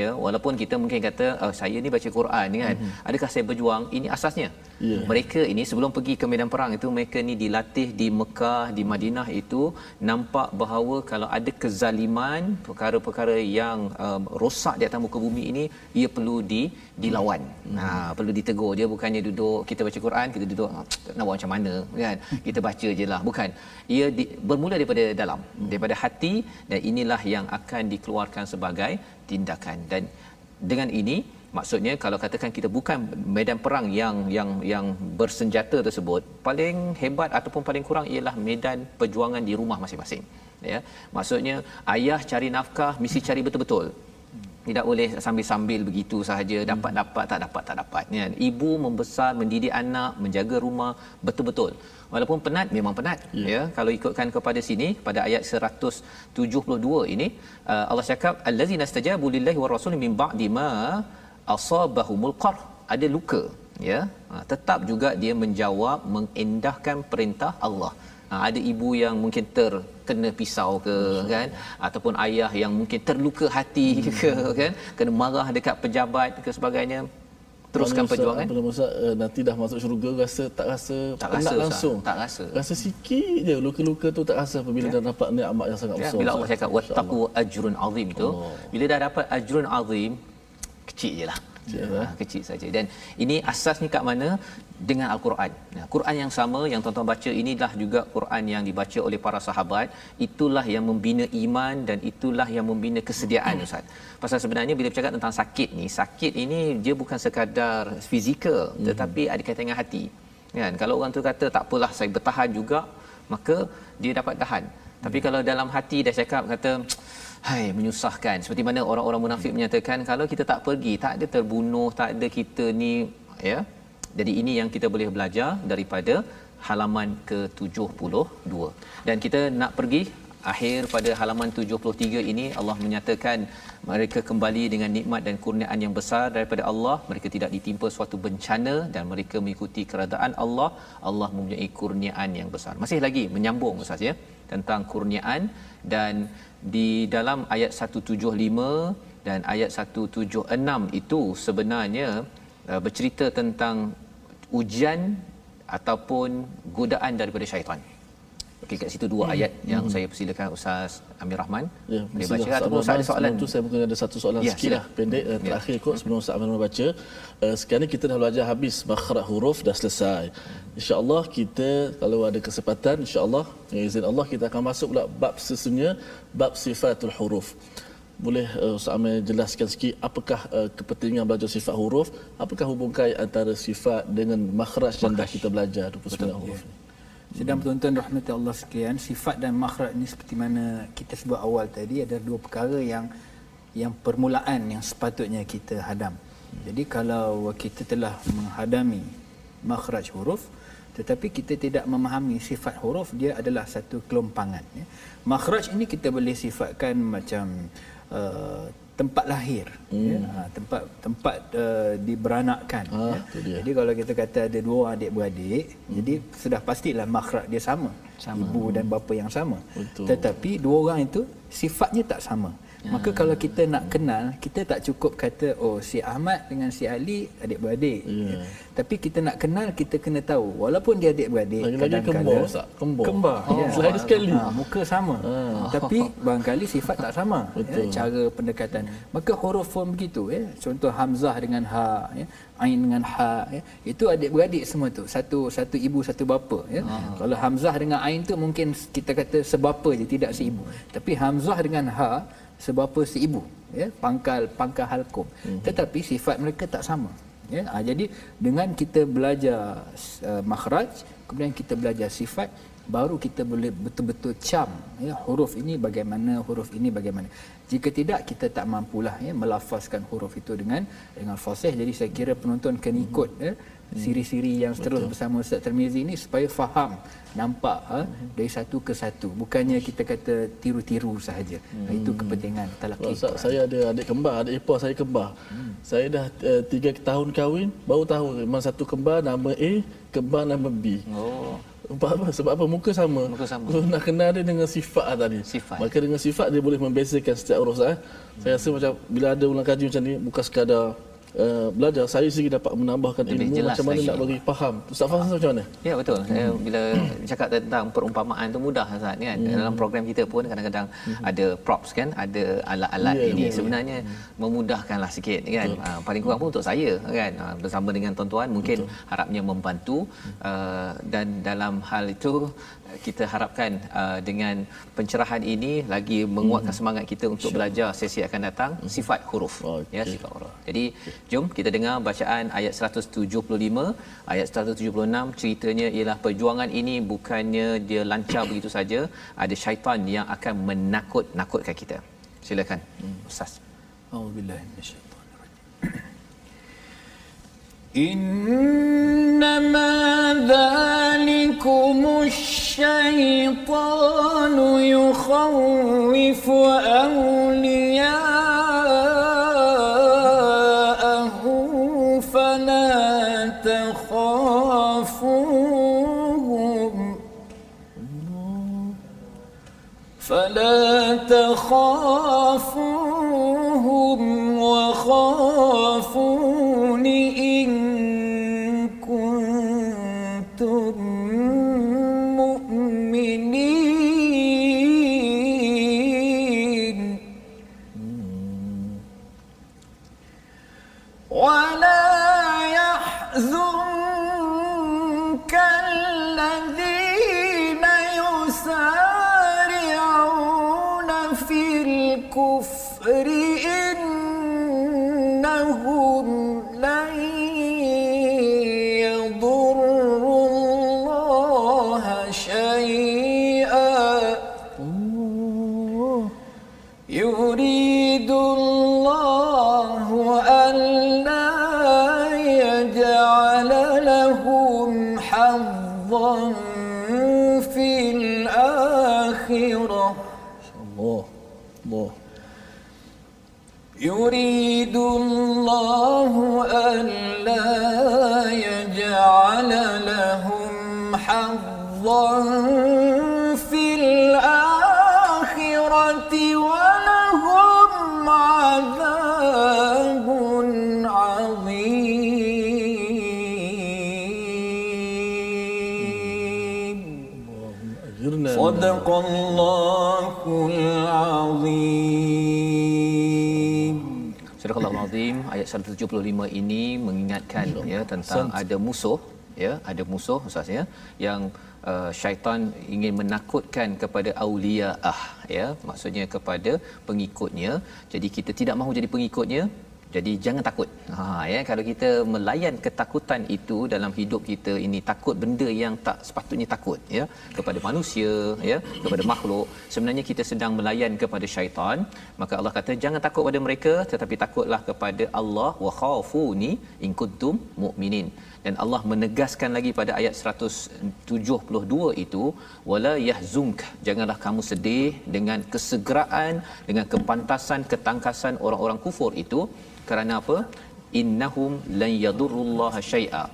ya walaupun kita mungkin kata oh, saya ni baca Quran kan Mhm. adakah saya berjuang ini asasnya Ya. Mereka ini sebelum pergi ke medan perang itu mereka ni dilatih di Mekah, di Madinah itu nampak bahawa kalau ada kezaliman, perkara-perkara yang um, rosak di atas muka bumi ini ia perlu di dilawan. Hmm. Ha perlu ditegur. Dia bukannya duduk kita baca Quran, kita duduk "Ah, nak buat macam mana kan. Kita baca je lah. Bukan. Ia di, bermula daripada dalam, daripada hati dan inilah yang akan dikeluarkan sebagai tindakan. Dan dengan ini maksudnya kalau katakan kita bukan medan perang yang yang yang bersenjata tersebut paling hebat ataupun paling kurang ialah medan perjuangan di rumah masing-masing. Ya maksudnya ayah cari nafkah mesti cari betul-betul. Tidak boleh sambil-sambil begitu sahaja dapat dapat tak dapat tak dapat. Kan ibu membesar mendidik anak menjaga rumah betul-betul walaupun penat memang penat ya, ya. Kalau ikutkan kepada sini pada ayat 172 ini uh, Allah cakap allazina stajabu lillahi war rasul min ba'di ma asabahumul qarh ada luka ya. Ha, tetap juga dia menjawab mengendahkan perintah Allah. Ha, ada ibu yang mungkin terkena pisau ke kan? Ataupun ayah yang mungkin terluka hati ke kan? Kena marah dekat pejabat ke sebagainya teruskan Mana perjuangan Ustaz, apa Ustaz, uh, nanti dah masuk syurga rasa tak rasa Tak penat rasa, langsung. Tak rasa. rasa sikit je luka-luka tu tak rasa apabila dah dapat nikmat yang sangat Ya, besar bila Allah cakap wattaqu ajrun azim tu bila dah dapat ajrun azim kecil je lah Kecil, ha, kecil saja dan ini asasnya kat mana dengan al-Quran. Nah, Quran yang sama yang tuan-tuan baca inilah juga Quran yang dibaca oleh para sahabat, itulah yang membina iman dan itulah yang membina kesediaan ustaz. Pasal sebenarnya bila bercakap tentang sakit ni, sakit ini dia bukan sekadar fizikal tetapi ada kaitan dengan hati. Kan? Kalau orang tu kata tak apalah saya bertahan juga, maka dia dapat tahan. Tapi kalau dalam hati dah cakap kata Hai menyusahkan. Seperti mana orang-orang munafik menyatakan kalau kita tak pergi tak ada terbunuh tak ada kita ni ya. Jadi ini yang kita boleh belajar daripada halaman ke-72 dan kita nak pergi akhir pada halaman 73 ini Allah menyatakan mereka kembali dengan nikmat dan kurniaan yang besar daripada Allah. Mereka tidak ditimpa suatu bencana dan mereka mengikuti keredaan Allah. Allah mempunyai kurniaan yang besar. Masih lagi menyambung ustaz ya tentang kurniaan dan di dalam ayat 175 dan ayat 176 itu sebenarnya uh, bercerita tentang ujian ataupun godaan daripada syaitan. Okey kat situ dua ayat yang saya persilakan Ustaz Amir Rahman Ya, boleh baca ataupun Ustaz ada soalan. tu saya mungkin ada satu soalan Ya, ya, sikit lah, sila. pendek uh, Ya. terakhir kot sebelum Ustaz Rahman baca. Uh, sekarang ni kita dah belajar habis makhraj huruf dah selesai. InsyaAllah kita kalau ada kesempatan insyaAllah dengan izin Allah kita akan masuk pula bab sesungguhnya bab sifatul huruf. Boleh uh, Ustaz Amir jelaskan sikit apakah uh, kepentingan belajar sifat huruf? Apakah hubungan antara sifat dengan makhraj yang dah kita belajar 29 huruf ni? Sedang penonton rahmati Allah sekalian, sifat dan makhraj ni seperti mana kita sebut awal tadi ada dua perkara yang yang permulaan yang sepatutnya kita hadam. Jadi kalau kita telah menghadami makhraj huruf tetapi kita tidak memahami sifat huruf dia adalah satu kelompangan ya. Makhraj ini kita boleh sifatkan macam uh, tempat lahir hmm. ya. Ha, tempat tempat uh, diberanakkan Ah, ya. Jadi kalau kita kata ada dua orang adik-beradik, hmm. jadi sudah pastilah makhraj dia sama. sama. Ibu dan bapa yang sama. Betul. Tetapi dua orang itu sifatnya tak sama. Ya. Maka kalau kita nak kenal, kita tak cukup kata oh si Ahmad dengan si Ali adik-beradik. Ya. Tapi kita nak kenal, kita kena tahu walaupun dia adik-beradik Lagi-lagi kembar, Ustaz. Kembar. Kembar. Oh, selain sekali. Ha, muka sama. Tapi barangkali sifat tak sama. Betul. Ya, cara pendekatan. Maka huruf pun begitu ya. Contoh hamzah dengan ha ya. Ain dengan ha ya. Itu adik-beradik semua tu. Satu satu ibu satu bapa ya. Kalau hamzah dengan ain tu mungkin kita kata sebapa je tidak seibu. Tapi hamzah dengan ha sebapa seibu ya. Pangkal pangkal halkum. Tetapi sifat mereka tak sama. Ya, ha, jadi dengan kita belajar uh, makhraj, kemudian kita belajar sifat, baru kita boleh betul-betul cam ya huruf ini bagaimana huruf ini bagaimana jika tidak kita tak mampulah ya melafazkan huruf itu dengan dengan fasih jadi saya kira penonton kena ikut ya siri-siri yang terus bersama Ustaz Tirmizi ini supaya faham nampak ha, dari satu ke satu bukannya kita kata tiru-tiru sahaja Ha, itu kepentingan Sebab Ustaz, saya ada adik kembar, adik ipar saya kembar. Hmm. Saya dah uh, tiga tahun kahwin, baru tahu memang satu kembar nama A, kembar nama B. Oh. Sebab apa? Sebab apa? Muka sama. Muka sama. So, nak kenal dia dengan sifat lah tadi. Sifat. Maka dengan sifat dia boleh membezakan setiap urus. Eh. Saya rasa macam bila ada ulang kaji macam ni, bukan sekadar uh, belajar saya sendiri dapat menambahkan Lebih ilmu jelas macam mana lagi. nak bagi faham. Ustaz Fazal macam mana? Ya betul. Hmm. Bila cakap tentang perumpamaan tu mudah Ustaz kan. Hmm. Dalam program kita pun kadang-kadang hmm. ada props kan, ada alat-alat Ya, ini betul. sebenarnya memudahkanlah sikit kan. Uh, paling kurang pun untuk saya kan uh, bersama dengan tuan-tuan mungkin betul. harapnya membantu uh, dan dalam hal itu kita harapkan uh, dengan pencerahan ini lagi menguatkan hmm. semangat kita untuk belajar sesi akan datang hmm. sifat huruf okay. ya sifat huruf. Jadi okay. jom kita dengar bacaan ayat 175 ayat 176 ceritanya ialah perjuangan ini bukannya dia lancar begitu saja ada syaitan yang akan menakut-nakutkan kita. Silakan hmm. ustaz. Alhamdulillah. إنما ذلكم الشيطان يخوف أولياءه فلا تخافوهم فلا تخافوهم Ajirna. صدق الله العظيم Surah Al-Azim ayat 175 ini mengingatkan ya tentang ada musuh ya ada musuh ustaz ya yang uh, syaitan ingin menakutkan kepada aulia ah ya maksudnya kepada pengikutnya jadi kita tidak mahu jadi pengikutnya jadi jangan takut. Ha ya kalau kita melayan ketakutan itu dalam hidup kita ini takut benda yang tak sepatutnya takut ya kepada manusia ya kepada makhluk. Sebenarnya kita sedang melayan kepada syaitan maka Allah kata jangan takut pada mereka tetapi takutlah kepada Allah. Wa khafuni in kuntum mukminin dan Allah menegaskan lagi pada ayat 172 itu wala yahzunk janganlah kamu sedih dengan kesegeraan dengan kepantasan ketangkasan orang-orang kufur itu. Kerana apa? Innahum lan yadurrullaha syai'a.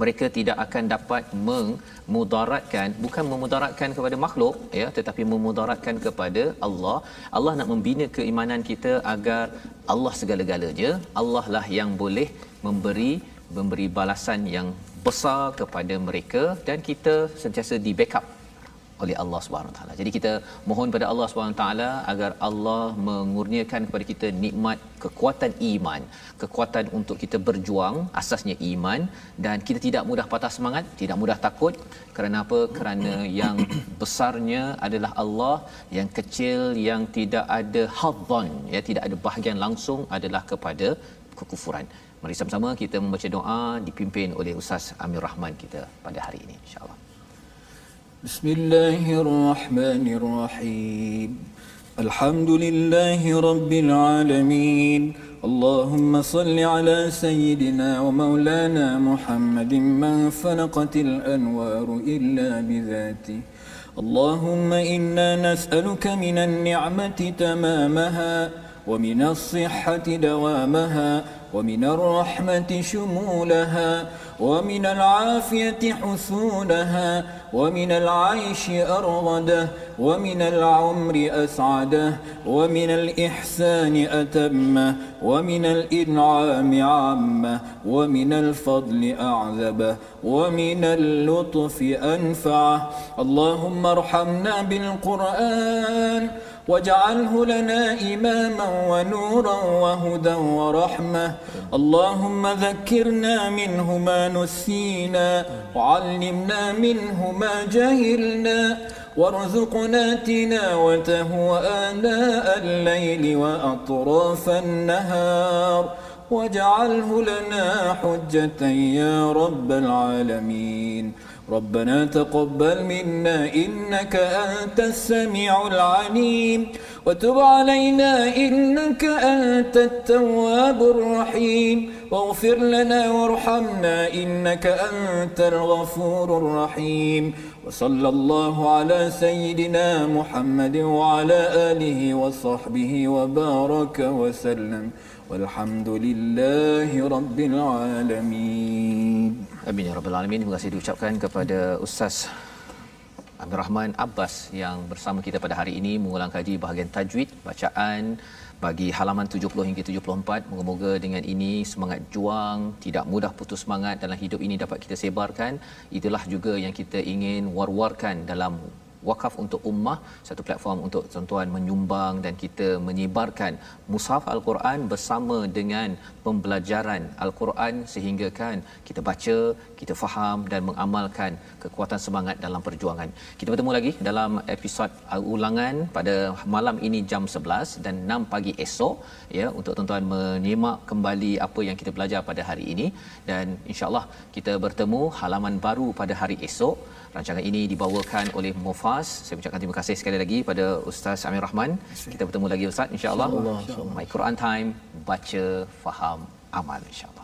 Mereka tidak akan dapat memudaratkan bukan memudaratkan kepada makhluk ya tetapi memudaratkan kepada Allah. Allah nak membina keimanan kita agar Allah segala-galanya. Allah lah yang boleh memberi memberi balasan yang besar kepada mereka dan kita sentiasa di backup oleh Allah Subhanahu Taala. Jadi kita mohon pada Allah Subhanahu Taala agar Allah mengurniakan kepada kita nikmat kekuatan iman, kekuatan untuk kita berjuang, asasnya iman dan kita tidak mudah patah semangat, tidak mudah takut. Kerana apa? Kerana yang besarnya adalah Allah, yang kecil yang tidak ada hadzan, ya tidak ada bahagian langsung adalah kepada kekufuran. Mari sama-sama kita membaca doa dipimpin oleh Ustaz Amir Rahman kita pada hari ini insya-Allah. بسم الله الرحمن الرحيم الحمد لله رب العالمين اللهم صل على سيدنا ومولانا محمد من فلقت الأنوار إلا بذاته اللهم إنا نسألك من النعمة تمامها ومن الصحة دوامها ومن الرحمة شمولها ومن العافية حصولها ومن العيش أرغده ومن العمر أسعده ومن الإحسان أتمه ومن الإنعام عامه ومن الفضل أعذبه ومن اللطف أنفعه. اللهم ارحمنا بالقرآن واجعله لنا إماما ونورا وهدى ورحمة. اللهم ذكرنا منه ما نسينا وعلمنا منه ما جهلنا وارزقنا تلاوته آناء الليل وأطراف النهار. واجعله لنا حجة يا رب العالمين. ربنا تقبل منا إنك أنت السميع العليم. وتب علينا إنك أنت التواب الرحيم. واغفر لنا وارحمنا إنك أنت الغفور الرحيم. وصلى الله على سيدنا محمد وعلى آله وصحبه وبارك وسلم. والحمد لله رب العالمين. Amin ya rabbal alamin. Terima kasih diucapkan kepada Ustaz Amir Rahman Abbas yang bersama kita pada hari ini mengulang kaji bahagian tajwid bacaan bagi halaman 70 hingga 74. Moga-moga dengan ini semangat juang, tidak mudah putus semangat dalam hidup ini dapat kita sebarkan. Itulah juga yang kita ingin war-warkan dalam wakaf untuk ummah satu platform untuk tuan-tuan menyumbang dan kita menyebarkan mushaf al-Quran bersama dengan pembelajaran al-Quran sehingga kan kita baca kita faham dan mengamalkan kekuatan semangat dalam perjuangan. Kita bertemu lagi dalam episod ulangan pada malam ini jam 11 dan 6 pagi esok ya untuk tuan-tuan menyimak kembali apa yang kita belajar pada hari ini. Dan insyaallah kita bertemu halaman baru pada hari esok Rancangan ini dibawakan oleh Mufas. Saya ucapkan terima kasih sekali lagi pada Ustaz Amir Rahman. Kita bertemu lagi Ustaz insya-Allah. My Quran Time baca faham amal insya-Allah.